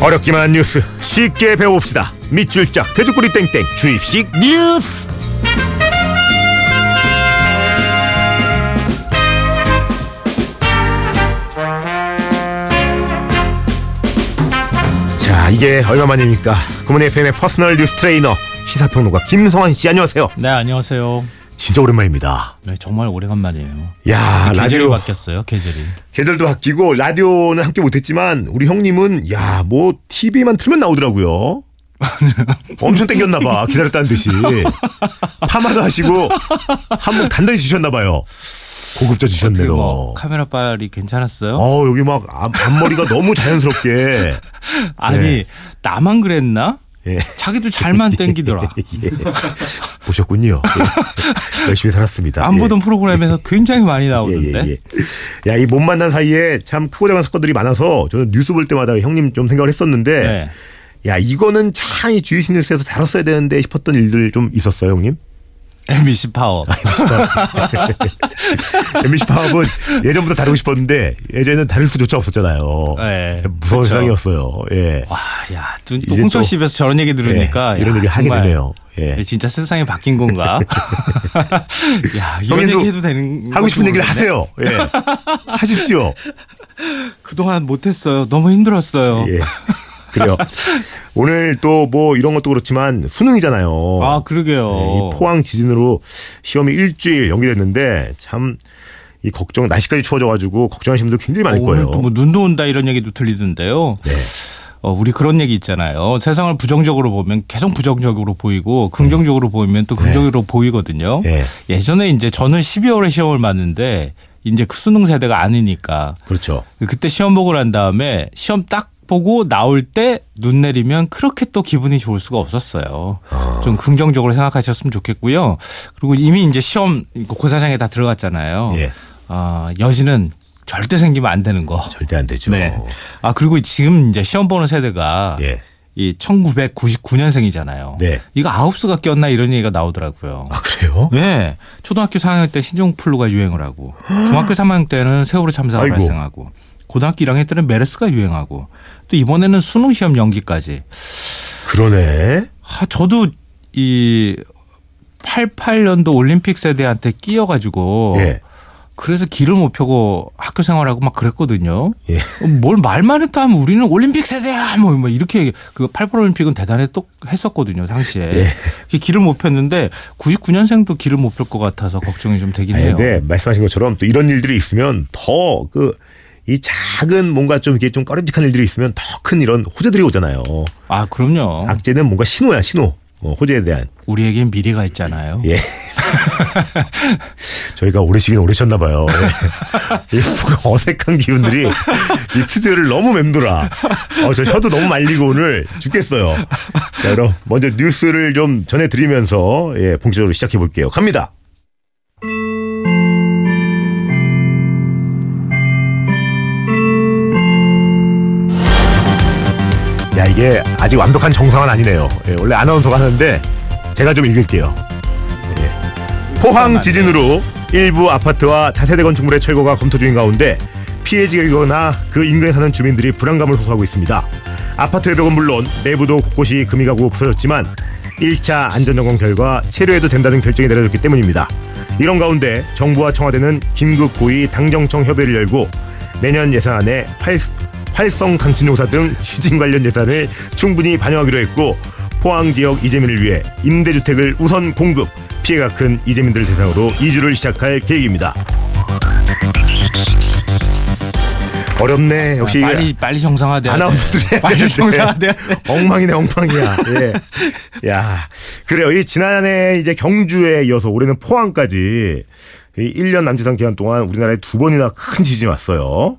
어렵기만 한 뉴스 쉽게 배워봅시다. 밑줄짝 돼지꼬리 땡땡 주입식 뉴스. 자 이게 얼마만입니까? 굿모닝 FM의 personal 뉴스 트레이너 시사평론가 김성환 씨 안녕하세요. 네 안녕하세요. 진짜 오랜만입니다. 네 정말 오래간만이에요. 야 계절이 라디오 바뀌었어요. 계절이. 계절도 바뀌고 라디오는 함께 못했지만 우리 형님은 야 뭐 TV만 틀면 나오더라고요. 엄청 땡겼나 봐 기다렸다는 듯이 파마도 하시고 한몫 단단히 주셨나 봐요. 고급져 주셨네요. 뭐 카메라 빨이 괜찮았어요? 어 여기 막 앞, 앞머리가 너무 자연스럽게 아니 네. 나만 그랬나? 예. 자기도 잘만 땡기더라. 예. 보셨군요. 예. 열심히 살았습니다. 안 예. 보던 프로그램에서 굉장히 많이 예, 나오던데. 예, 예. 야, 이 못 만난 사이에 참 크고 작은 사건들이 많아서 저는 뉴스 볼 때마다 형님 좀 생각을 했었는데 네. 야, 이거는 참이 주이시 뉴스에서 다뤘어야 되는데 싶었던 일들 좀 있었어요, 형님? MBC 파워. MBC 파업은 예전부터 다루고 싶었는데 예전에는 다룰 수조차 없었잖아요. 네, 참 무서운 그쵸. 세상이었어요. 예. 와, 야, 또 홍철 또- 씨에서 저런 얘기 들으니까 예, 이런 야, 얘기 하게 되네요. 예. 진짜 세상이 바뀐 건가? 야, 이런 얘기 해도 되는 하고 싶은 얘기를. 하세요. 예. 하십시오. 그동안 못했어요. 너무 힘들었어요. 예. 그래요. 오늘 또 뭐 이런 것도 그렇지만 수능이잖아요. 아, 그러게요. 네, 이 포항 지진으로 시험이 일주일 연기됐는데 참 이 걱정 날씨까지 추워져가지고 걱정하시는 분들 굉장히 많을 어, 거예요. 오늘 또뭐 눈도 온다 이런 얘기도 들리던데요. 네. 어, 우리 그런 얘기 있잖아요. 세상을 부정적으로 보면 계속 부정적으로 보이고 긍정적으로 보이면 또 긍정적으로 보이거든요. 네. 예전에 이제 저는 12월에 시험을 봤는데 이제 그 수능 세대가 아니니까 그렇죠. 그때 시험 보고 난 다음에 시험 딱 보고 나올 때 눈 내리면 그렇게 또 기분이 좋을 수가 없었어요. 아. 좀 긍정적으로 생각하셨으면 좋겠고요. 그리고 이미 이제 시험 고사장에 다 들어갔잖아요. 예. 아, 여지는 절대 생기면 안 되는 거. 절대 안 되죠. 네. 아 그리고 지금 이제 시험 보는 세대가 예. 이 1999년생이잖아요. 네. 이거 아홉수가 꼈나 이런 얘기가 나오더라고요. 아 그래요? 네. 초등학교 4학년 때 신종플루가 유행을 하고 중학교 3학년 때는 세월호 참사가 아이고. 발생하고 고등학교 1학년 때는 메르스가 유행하고 또 이번에는 수능 시험 연기까지. 그러네. 아, 저도 이 88년도 올림픽 세대한테 끼어가지고 예. 그래서 길을 못 펴고 학교 생활하고 막 그랬거든요. 예. 뭘 말만 했다 하면 우리는 올림픽 세대야 뭐, 뭐 이렇게 그 88 올림픽은 대단했 했었거든요 당시에 예. 길을 못 폈는데 99년생도 길을 못 펼 것 같아서 걱정이 좀 되긴 해요. 근데 말씀하신 것처럼 또 이런 일들이 있으면 더그 이 작은 뭔가 좀 이게 좀 꺼림직한 일들이 있으면 더 큰 이런 호재들이 오잖아요. 아 그럼요. 악재는 뭔가 신호야 신호. 어, 호재에 대한. 우리에겐 미래가 있잖아요. 예. 저희가 오래 쉬긴 오래 쉬었나 봐요. 예. 이 뭔가 어색한 기운들이 이 스튜디오를 너무 맴돌아. 어, 저 혀도 너무 말리고 오늘 죽겠어요. 자, 그럼 먼저 뉴스를 좀 전해드리면서 예, 본격적으로 시작해 볼게요. 갑니다. 야, 이게 아직 완벽한 정상은 아니네요. 예, 원래 아나운서가 하는데 제가 좀 읽을게요. 포항 지진으로 일부 아파트와 다세대 건축물의 철거가 검토 중인 가운데 피해 지역이거나 그 인근에 사는 주민들이 불안감을 호소하고 있습니다. 아파트 외벽은 물론 내부도 곳곳이 금이 가고 부서졌지만 1차 안전점검 결과 체류해도 된다는 결정이 내려졌기 때문입니다. 이런 가운데 정부와 청와대는 긴급 고위 당정청 협의를 열고 내년 예산안에 활, 활성 강진용사 등 지진 관련 예산을 충분히 반영하기로 했고 포항 지역 이재민을 위해 임대주택을 우선 공급 피해가 큰 이재민들 대상으로 이주를 시작할 계획입니다. 어렵네. 역시 아, 빨리 빨리 정상화돼야 돼. 아나운서들이 해야 빨리 되는데. 정상화돼야 돼. 엉망이네 엉망이야. 예. 야 그래요. 이 지난해 이제 경주에 이어서 올해는 포항까지 이 1년 남짓한 기간 동안 우리나라에 두 번이나 큰 지진이 왔어요.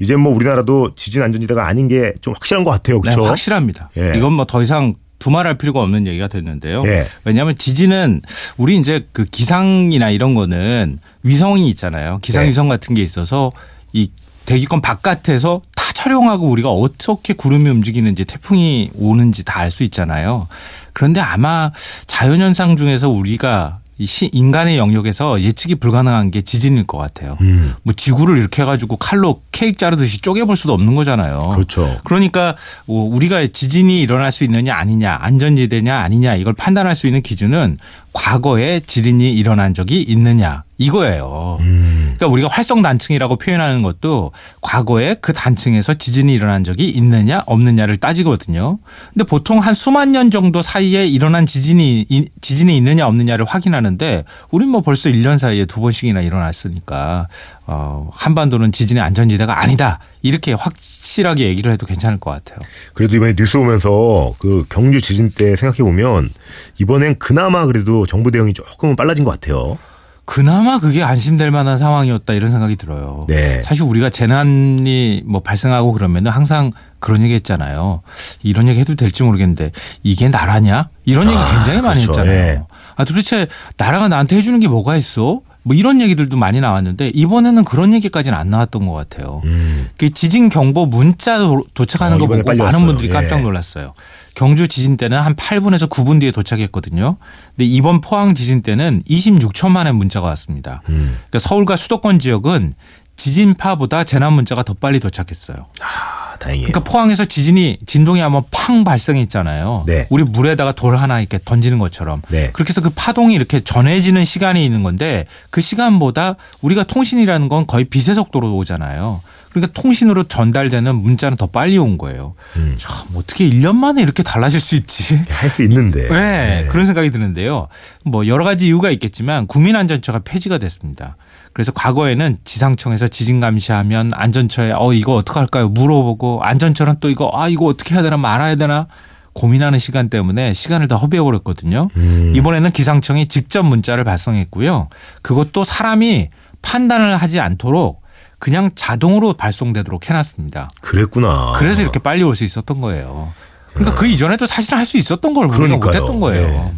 이제 뭐 우리나라도 지진 안전지대가 아닌 게 좀 확실한 것 같아요. 네, 그렇죠? 확실합니다. 예. 이건 뭐 더 이상 두말할 필요가 없는 얘기가 됐는데요. 예. 왜냐하면 지진은 우리 이제 그 기상이나 이런 거는 위성이 있잖아요. 기상 네. 위성 같은 게 있어서 이 대기권 바깥에서 다 촬영하고 우리가 어떻게 구름이 움직이는지 태풍이 오는지 다 알 수 있잖아요. 그런데 아마 자연현상 중에서 우리가 이 시, 인간의 영역에서 예측이 불가능한 게 지진일 것 같아요. 음. 뭐 지구를 이렇게 해가지고 칼로 케이크 자르듯이 쪼개볼 수도 없는 거잖아요. 그렇죠. 그러니까 뭐 우리가 지진이 일어날 수 있느냐 아니냐 안전지대냐 아니냐 이걸 판단할 수 있는 기준은 과거에 지진이 일어난 적이 있느냐 이거예요. 음. 그러니까 우리가 활성 단층이라고 표현하는 것도 과거에 그 단층에서 지진이 일어난 적이 있느냐 없느냐를 따지거든요. 근데 보통 한 수만 년 정도 사이에 일어난 지진이 지진이 있느냐 없느냐를 확인하는데 우린 뭐 벌써 1년 사이에 두 번씩이나 일어났으니까 어 한반도는 지진의 안전지대가 아니다. 이렇게 확실하게 얘기를 해도 괜찮을 것 같아요. 그래도 이번에 뉴스 오면서 그 경주 지진 때 생각해 보면 이번엔 그나마 그래도 정부 대응이 조금은 빨라진 것 같아요. 그나마 그게 안심될 만한 상황이었다 이런 생각이 들어요. 네. 사실 우리가 재난이 뭐 발생하고 그러면은 항상 그런 얘기 했잖아요. 이런 얘기 해도 될지 모르겠는데 이게 나라냐? 이런 얘기 아, 굉장히 많이 그렇죠. 했잖아요. 네. 아 도대체 나라가 나한테 해주는 게 뭐가 있어? 뭐 이런 얘기들도 많이 나왔는데 이번에는 그런 얘기까지는 안 나왔던 것 같아요. 음. 그 지진 경보 문자 도- 도착하는 어, 거 보고 많은 왔어요. 분들이 깜짝 예. 놀랐어요. 경주 지진 때는 한 8분에서 9분 뒤에 도착했거든요. 근데 이번 포항 지진 때는 26초 만에 문자가 왔습니다. 음. 그러니까 서울과 수도권 지역은 지진파보다 재난 문자가 더 빨리 도착했어요. 아, 다행이에요. 그러니까 포항에서 지진이 진동이 한번 팡 발생했잖아요. 네. 우리 물에다가 돌 하나 이렇게 던지는 것처럼. 네. 그렇게 해서 그 파동이 이렇게 전해지는 시간이 있는 건데 그 시간보다 우리가 통신이라는 건 거의 빛의 속도로 오잖아요. 그러니까 통신으로 전달되는 문자는 더 빨리 온 거예요. 음. 참 어떻게 1년 만에 이렇게 달라질 수 있지? 할 수 있는데. 네, 그런 생각이 드는데요. 뭐 여러 가지 이유가 있겠지만 국민안전처가 폐지가 됐습니다. 그래서 과거에는 지상청에서 지진 감시하면 안전처에 어 이거 어떻게 할까요? 물어보고 안전처는 또 이거 아 이거 어떻게 해야 되나 말아야 되나 고민하는 시간 때문에 시간을 다 허비해 버렸거든요. 음. 이번에는 기상청이 직접 문자를 발송했고요. 그것도 사람이 판단을 하지 않도록 그냥 자동으로 발송되도록 해놨습니다. 그랬구나. 그래서 이렇게 빨리 올 수 있었던 거예요. 그러니까 그 이전에도 사실은 할 수 있었던 걸 우리가. 못했던 거예요. 네.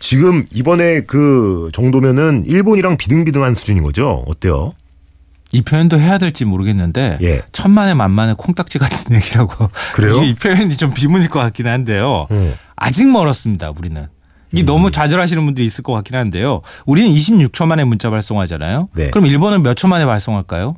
지금 이번에 그 정도면은 일본이랑 비등비등한 수준인 거죠? 어때요? 이 표현도 해야 될지 모르겠는데 예. 천만에 만만에 콩딱지 같은 얘기라고 그래요? 이 표현이 좀 비문일 것 같긴 한데요. 음. 아직 멀었습니다. 우리는. 이게 너무 좌절하시는 분들이 있을 것 같긴 한데요. 우리는 26초 만에 문자 발송하잖아요. 네. 그럼 일본은 몇 초 만에 발송할까요?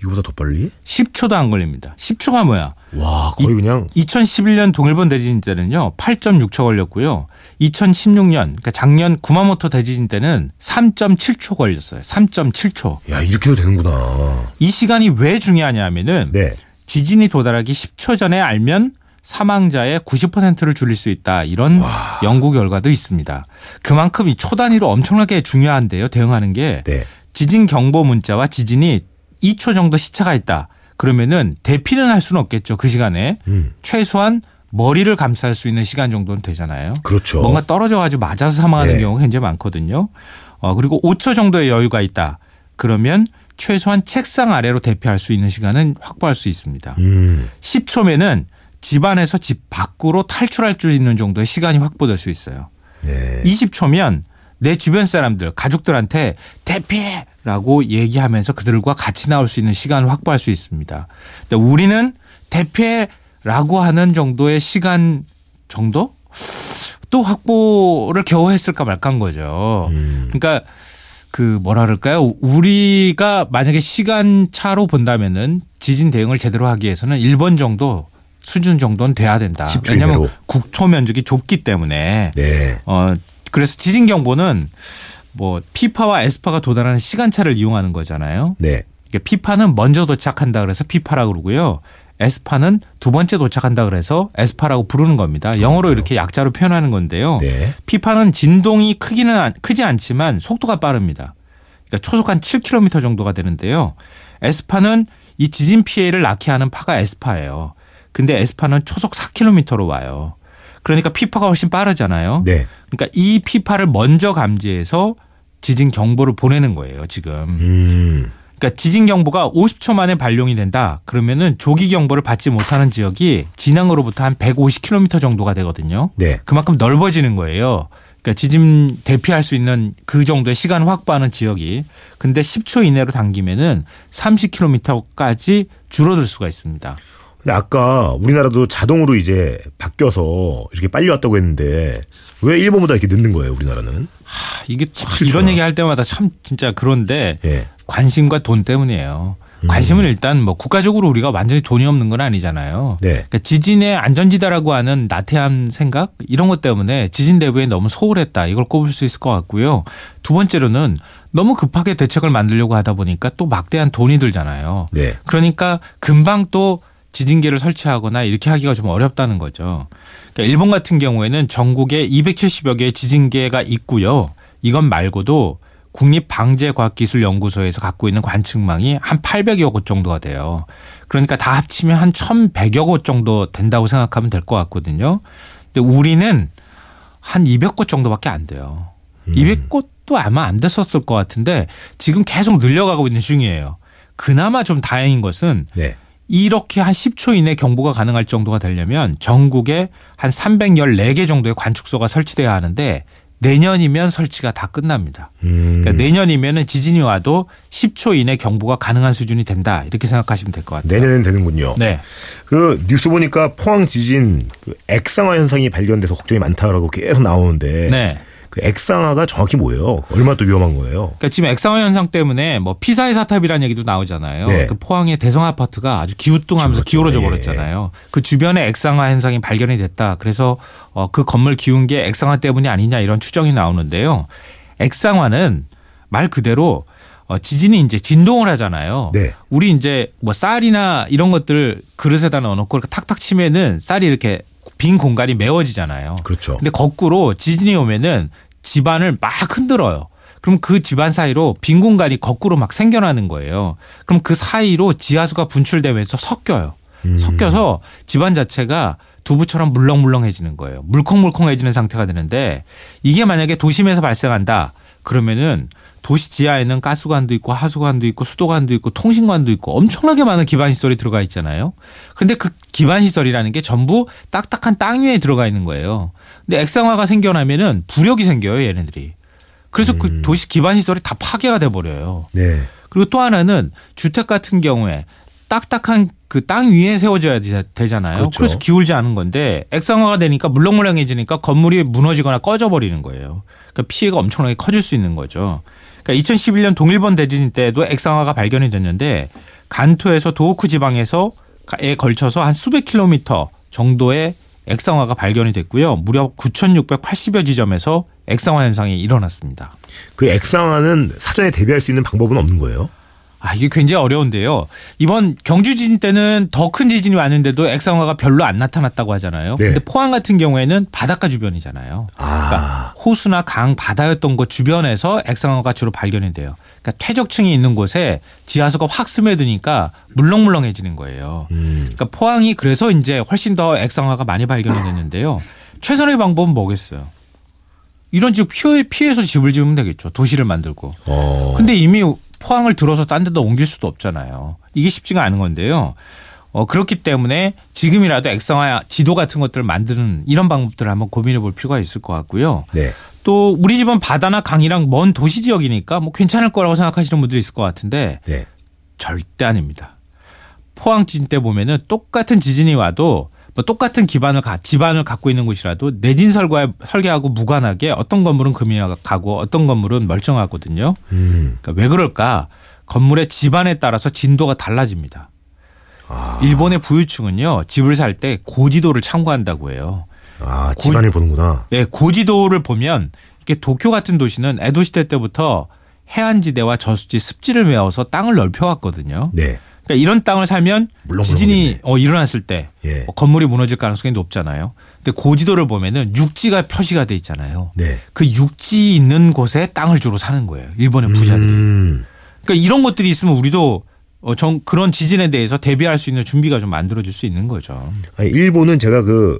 이거보다 더 빨리? 10초도 안 걸립니다. 10초가 뭐야? 와, 거의 그냥 2011년 동일본 대지진 때는요 8.6초 걸렸고요. 2016년 그러니까 작년 구마모토 대지진 때는 3.7초 걸렸어요. 3.7초. 야, 이렇게 해도 되는구나. 이 시간이 왜 중요하냐면은 네. 지진이 도달하기 10초 전에 알면 사망자의 90%를 줄일 수 있다. 이런 연구 결과도 있습니다. 그만큼 이 초 단위로 엄청나게 중요한데요. 대응하는 게 네. 지진 경보 문자와 지진이 2초 정도 시차가 있다. 그러면은 대피는 할 수는 없겠죠. 그 시간에 음. 최소한 머리를 감쌀 수 있는 시간 정도는 되잖아요. 그렇죠. 뭔가 떨어져 가지고 맞아서 사망하는 네. 경우가 굉장히 많거든요. 어, 그리고 5초 정도의 여유가 있다. 그러면 최소한 책상 아래로 대피할 수 있는 시간은 확보할 수 있습니다. 음. 10초면은 집 안에서 집 밖으로 탈출할 수 있는 정도의 시간이 확보될 수 있어요. 네. 20초면 내 주변 사람들, 가족들한테 대피 라고 얘기하면서 그들과 같이 나올 수 있는 시간을 확보할 수 있습니다. 근데 우리는 대피라고 하는 정도의 시간 정도 또 확보를 겨우 했을까 말까 한 거죠. 음. 그러니까 그 뭐라 그럴까요? 우리가 만약에 시간 차로 본다면은 지진 대응을 제대로 하기 위해서는 1번 정도 수준 정도는 돼야 된다. 10초 왜냐하면. 국토 면적이 좁기 때문에 네. 어 그래서 지진 경보는 뭐 피파와 에스파가 도달하는 시간차를 이용하는 거잖아요. 네. 그러니까 피파는 먼저 도착한다 그래서 피파라고 그러고요. 에스파는 두 번째 도착한다 그래서 에스파라고 부르는 겁니다. 영어로 이렇게 약자로 표현하는 건데요. 네. 피파는 진동이 크기는 안- 크지 않지만 속도가 빠릅니다. 그러니까 초속 한 7km 정도가 되는데요. 에스파는 이 지진 피해를 낳게 하는 파가 에스파예요. 근데 에스파는 초속 4km로 와요. 그러니까 피파가 훨씬 빠르잖아요. 네. 그러니까 이 피파를 먼저 감지해서 지진 경보를 보내는 거예요, 지금. 음. 그러니까 지진 경보가 50초 만에 발령이 된다. 그러면은 조기 경보를 받지 못하는 지역이 진앙으로부터 한 150km 정도가 되거든요. 네. 그만큼 넓어지는 거예요. 그러니까 지진 대피할 수 있는 그 정도의 시간 확보하는 지역이 근데 10초 이내로 당기면은 30km까지 줄어들 수가 있습니다. 근데 아까 우리나라도 자동으로 이제 바뀌어서 이렇게 빨리 왔다고 했는데 왜 일본보다 이렇게 늦는 거예요, 우리나라는? 하, 이게 참 이런 얘기 할 때마다 참 진짜 그런데 예. 관심과 돈 때문이에요. 관심은 일단 뭐 국가적으로 우리가 완전히 돈이 없는 건 아니잖아요. 네. 그러니까 지진의 안전지대라고 하는 나태한 생각 이런 것 때문에 지진 대비에 너무 소홀했다 이걸 꼽을 수 있을 것 같고요. 두 번째로는 너무 급하게 대책을 만들려고 하다 보니까 또 막대한 돈이 들잖아요. 네. 그러니까 금방 또 지진계를 설치하거나 이렇게 하기가 좀 어렵다는 거죠. 그러니까 일본 같은 경우에는 전국에 270여 개의 지진계가 있고요. 이건 말고도 국립방재과학기술연구소에서 갖고 있는 관측망이 한 800여 곳 정도가 돼요. 그러니까 다 합치면 한 1100여 곳 정도 된다고 생각하면 될 것 같거든요. 근데 우리는 한 200곳 정도밖에 안 돼요. 200곳도 아마 안 됐었을 것 같은데 지금 계속 늘려가고 있는 중이에요. 그나마 좀 다행인 것은 네. 이렇게 한 10초 이내 경보가 가능할 정도가 되려면 전국에 한 314개 정도의 관측소가 설치돼야 하는데 내년이면 설치가 다 끝납니다. 음. 그러니까 내년이면은 지진이 와도 10초 이내 경보가 가능한 수준이 된다 이렇게 생각하시면 될 것 같아요. 내년엔 되는군요. 네. 그 뉴스 보니까 포항 지진 그 액상화 현상이 발견돼서 걱정이 많다라고 계속 나오는데 네. 그 액상화가 정확히 뭐예요? 얼마나 또 위험한 거예요? 그러니까 지금 액상화 현상 때문에 뭐 피사의 사탑이라는 얘기도 나오잖아요. 네. 그 포항의 대성 아파트가 아주 기우뚱하면서. 기울어져 예. 버렸잖아요. 그 주변에 액상화 현상이 발견이 됐다. 그래서 어, 그 건물 기운 게 액상화 때문이 아니냐 이런 추정이 나오는데요. 액상화는 말 그대로 어, 지진이 이제 진동을 하잖아요. 네. 우리 이제 뭐 쌀이나 이런 것들 그릇에다 넣어놓고 이렇게 탁탁 치면은 쌀이 이렇게 빈 공간이 메워지잖아요. 그렇죠. 근데 거꾸로 지진이 오면은 집안을 막 흔들어요. 그럼 그 집안 사이로 빈 공간이 거꾸로 막 생겨나는 거예요. 그럼 그 사이로 지하수가 분출되면서 섞여요. 음. 섞여서 집안 자체가 두부처럼 물렁물렁해지는 거예요. 물컹물컹해지는 상태가 되는데 이게 만약에 도심에서 발생한다 그러면은 도시 지하에는 가스관도 있고 하수관도 있고 수도관도 있고 통신관도 있고 엄청나게 많은 기반 시설이 들어가 있잖아요. 그런데 그 기반 시설이라는 게 전부 딱딱한 땅 위에 들어가 있는 거예요. 근데 액상화가 생겨나면은 부력이 생겨요, 얘네들이. 그래서 그 도시 기반 시설이 다 파괴가 돼 버려요. 네. 그리고 또 하나는 주택 같은 경우에 딱딱한 그 땅 위에 세워져야 되- 되잖아요. 그렇죠. 그래서 기울지 않은 건데 액상화가 되니까 물렁물렁해지니까 건물이 무너지거나 꺼져 버리는 거예요. 그러니까 피해가 엄청나게 커질 수 있는 거죠. 그러니까 2011년 동일본 대진 때도 액상화가 발견이 됐는데 간토에서 도호쿠 지방에서 에 걸쳐서 한 수백 킬로미터 정도의 액상화가 발견이 됐고요. 무려 9,680여 지점에서 액상화 현상이 일어났습니다. 그 액상화는 사전에 대비할 수 있는 방법은 없는 거예요? 아, 이게 굉장히 어려운데요. 이번 경주 지진 때는 더 큰 지진이 왔는데도 액상화가 별로 안 나타났다고 하잖아요. 네. 근데 포항 같은 경우에는 바닷가 주변이잖아요. 아. 그러니까 호수나 강, 바다였던 곳 주변에서 액상화가 주로 발견이 돼요. 그러니까 퇴적층이 있는 곳에 지하수가 확 스며드니까 물렁물렁해지는 거예요. 음. 그러니까 포항이 그래서 이제 훨씬 더 액상화가 많이 발견이 됐는데요. 최선의 방법은 뭐겠어요? 이런 집 피해, 피해서 집을 지으면 되겠죠. 도시를 만들고. 어. 근데 이미 포항을 들어서 딴 데다 옮길 수도 없잖아요. 이게 쉽지가 않은 건데요. 어, 그렇기 때문에 지금이라도 액상화 지도 같은 것들을 만드는 이런 방법들을 한번 고민해 볼 필요가 있을 것 같고요. 네. 또 우리 집은 바다나 강이랑 먼 도시 지역이니까 뭐 괜찮을 거라고 생각하시는 분들이 있을 것 같은데 네. 절대 아닙니다. 포항 지진 때 보면은 똑같은 지진이 와도 뭐 똑같은 기반을 가, 지반을 갖고 있는 곳이라도 내진 설계 설계하고 무관하게 어떤 건물은 금이 가고 어떤 건물은 멀쩡하거든요. 음. 그러니까 왜 그럴까? 건물의 지반에 따라서 진도가 달라집니다. 아. 일본의 부유층은요 집을 살 때 고지도를 참고한다고 해요. 아, 집안을 보는구나. 예, 고지도를 보면 이렇게 도쿄 같은 도시는 에도 시대 때부터 해안지대와 저수지 습지를 메워서 땅을 넓혀왔거든요. 네. 그러니까 이런 땅을 살면 물렁물렁하겠네. 지진이 어, 일어났을 때 예. 어, 건물이 무너질 가능성이 높잖아요. 근데 고지도를 보면은 육지가 표시가 돼 있잖아요. 네. 그 육지 있는 곳에 땅을 주로 사는 거예요. 일본의 부자들이. 음. 그러니까 이런 것들이 있으면 우리도 어, 정, 그런 지진에 대해서 대비할 수 있는 준비가 좀 만들어질 수 있는 거죠. 아니, 일본은 제가 그,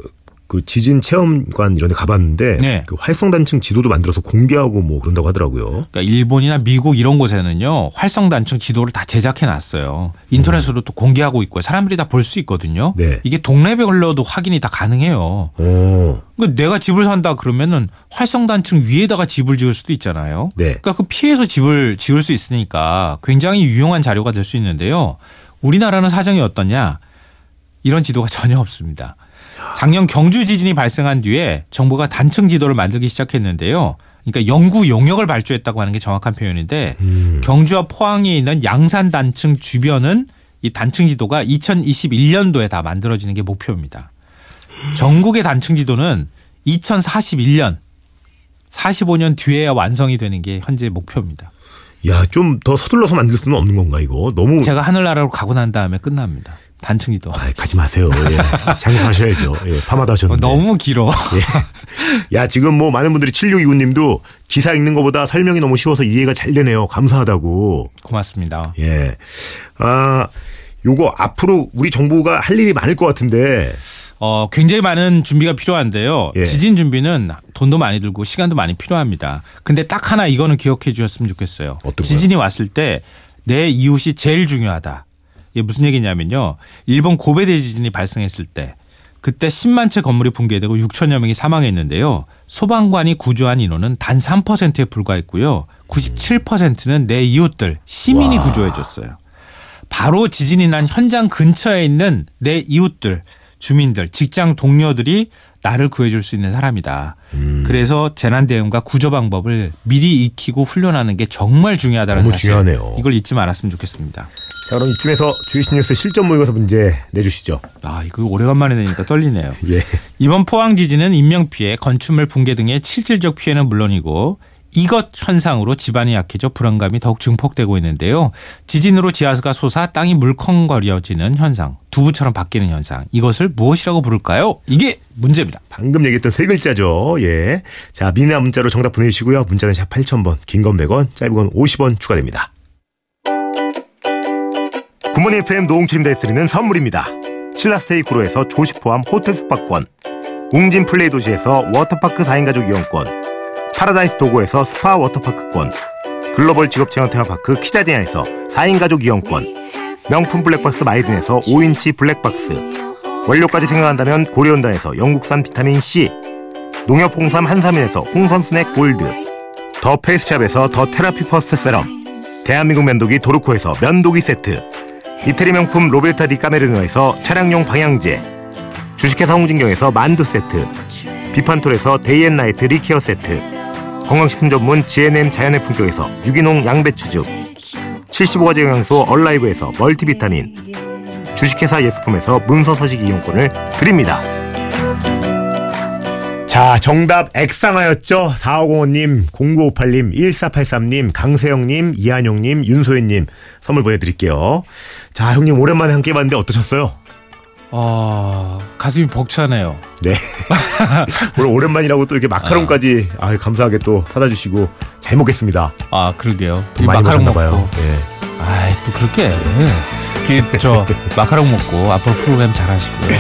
그 지진 체험관 이런 데 가봤는데 네. 그 활성 단층 지도도 만들어서 공개하고 뭐 그런다고 하더라고요. 그러니까 일본이나 미국 이런 곳에는요 활성 단층 지도를 다 제작해 놨어요. 인터넷으로 또 공개하고 있고 사람들이 다 볼 수 있거든요. 네. 이게 동네별로도 확인이 다 가능해요. 오. 그러니까 내가 집을 산다 그러면은 활성 단층 위에다가 집을 지을 수도 있잖아요. 네. 그러니까 그 피해서 집을 지을 수 있으니까 굉장히 유용한 자료가 될 수 있는데요. 우리나라는 사정이 어떠냐? 이런 지도가 전혀 없습니다. 작년 경주 지진이 발생한 뒤에 정부가 단층 지도를 만들기 시작했는데요. 그러니까 영구 용역을 발주했다고 하는 게 정확한 표현인데 음. 경주와 포항에 있는 양산 단층 주변은 이 단층 지도가 2021년도에 다 만들어지는 게 목표입니다. 전국의 단층 지도는 2041년 45년 뒤에야 완성이 되는 게 현재 목표입니다. 야, 좀 더 서둘러서 만들 수는 없는 건가 이거? 너무 제가 하늘나라로 가고 난 다음에 끝납니다. 단층 지도. 아, 가지 마세요. 예. 장사하셔야죠. 예, 파마도 하셨는데. 너무 길어. 예. 야, 지금 뭐 많은 분들이 7629님도 기사 읽는 것보다 설명이 너무 쉬워서 이해가 잘 되네요. 감사하다고. 고맙습니다. 예. 아, 요거 앞으로 우리 정부가 할 일이 많을 것 같은데. 어, 굉장히 많은 준비가 필요한데요. 예. 지진 준비는 돈도 많이 들고 시간도 많이 필요합니다. 근데 딱 하나 이거는 기억해 주셨으면 좋겠어요. 어떤? 지진이 왔을 때 내 이웃이 제일 중요하다. 이게 무슨 얘기냐면요. 일본 고베 대지진이 발생했을 때 그때 10만 채 건물이 붕괴되고 6천여 명이 사망했는데요. 소방관이 구조한 인원은 단 3%에 불과했고요. 97%는 내 이웃들 시민이 와. 구조해 줬어요. 바로 지진이 난 현장 근처에 있는 내 이웃들, 주민들, 직장 동료들이 나를 구해줄 수 있는 사람이다. 음. 그래서 재난 대응과 구조 방법을 미리 익히고 훈련하는 게 정말 중요하다는 너무 사실. 중요하네요. 이걸 잊지 말았으면 좋겠습니다. 자, 그럼 이쯤에서 주이신 뉴스 실전 모의고사 문제 내주시죠. 아, 이거 오래간만에 내니까 떨리네요. 예. 이번 포항 지진은 인명 피해, 건축물 붕괴 등의 실질적 피해는 물론이고 이것 현상으로 집안이 약해져 불안감이 더욱 증폭되고 있는데요. 지진으로 지하수가 솟아 땅이 물컹거려지는 현상, 두부처럼 바뀌는 현상. 이것을 무엇이라고 부를까요? 이게 문제입니다. 방금 얘기했던 세 글자죠. 예. 자, 미나 문자로 정답 보내주시고요. 문자는 샵 8000번, 긴 건 100원, 짧은 건 50원 추가됩니다. 굿모닝 FM 노홍철입니다. 드리는 선물입니다. 신라스테이 구로에서 조식 포함 호텔 숙박권, 웅진 플레이 도시에서 워터파크 4인 가족 이용권, 파라다이스 도고에서 스파 워터파크권, 글로벌 직업 체험 테마파크 키자니아에서 4인 가족 이용권, 명품 블랙박스 마이든에서 5인치 블랙박스, 원료까지 생각한다면 고려은단에서 영국산 비타민 C, 농협 홍삼 한삼인에서 홍삼 스낵 골드, 더 페이스샵에서 더 테라피 퍼스트 세럼, 대한민국 면도기 도르코에서 면도기 세트, 이태리 명품 로베르타 디 까메리노에서 차량용 방향제, 주식회사 홍진경에서 만두 세트, 비판톨에서 데이앤나이트 리케어 세트, 건강식품 전문 GNM 자연의 품격에서 유기농 양배추즙, 75가지 영양소 얼라이브에서 멀티비타민, 주식회사 예스품에서 문서 서식 이용권을 드립니다. 자, 정답 예상하셨죠? 4505님, 0958님, 1483님, 강세영님, 이한용님, 윤소연님 선물 보내드릴게요. 자, 형님 오랜만에 함께 봤는데 어떠셨어요? 어, 가슴이 벅차네요. 네. 오늘 오랜만이라고 또 이렇게 마카롱까지 아, 감사하게 또 사다 주시고 잘 먹겠습니다. 아, 그러게요. 이 마카롱 먹고. 봐요. 예. 아이, 또 그렇게. 그, 저, 마카롱 먹고 앞으로 프로그램 잘 하시고요.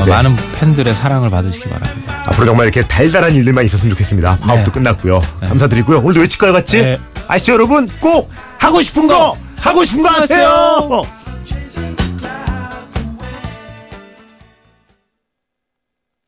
어, 네. 많은 팬들의 사랑을 받으시기 바랍니다. 앞으로 정말 이렇게 달달한 일들만 있었으면 좋겠습니다. 파업도 네. 끝났고요. 감사드리고요. 오늘도 외칠까요, 같이? 네. 아시죠, 여러분? 꼭 하고 싶은 거 하고 싶은 거 하세요.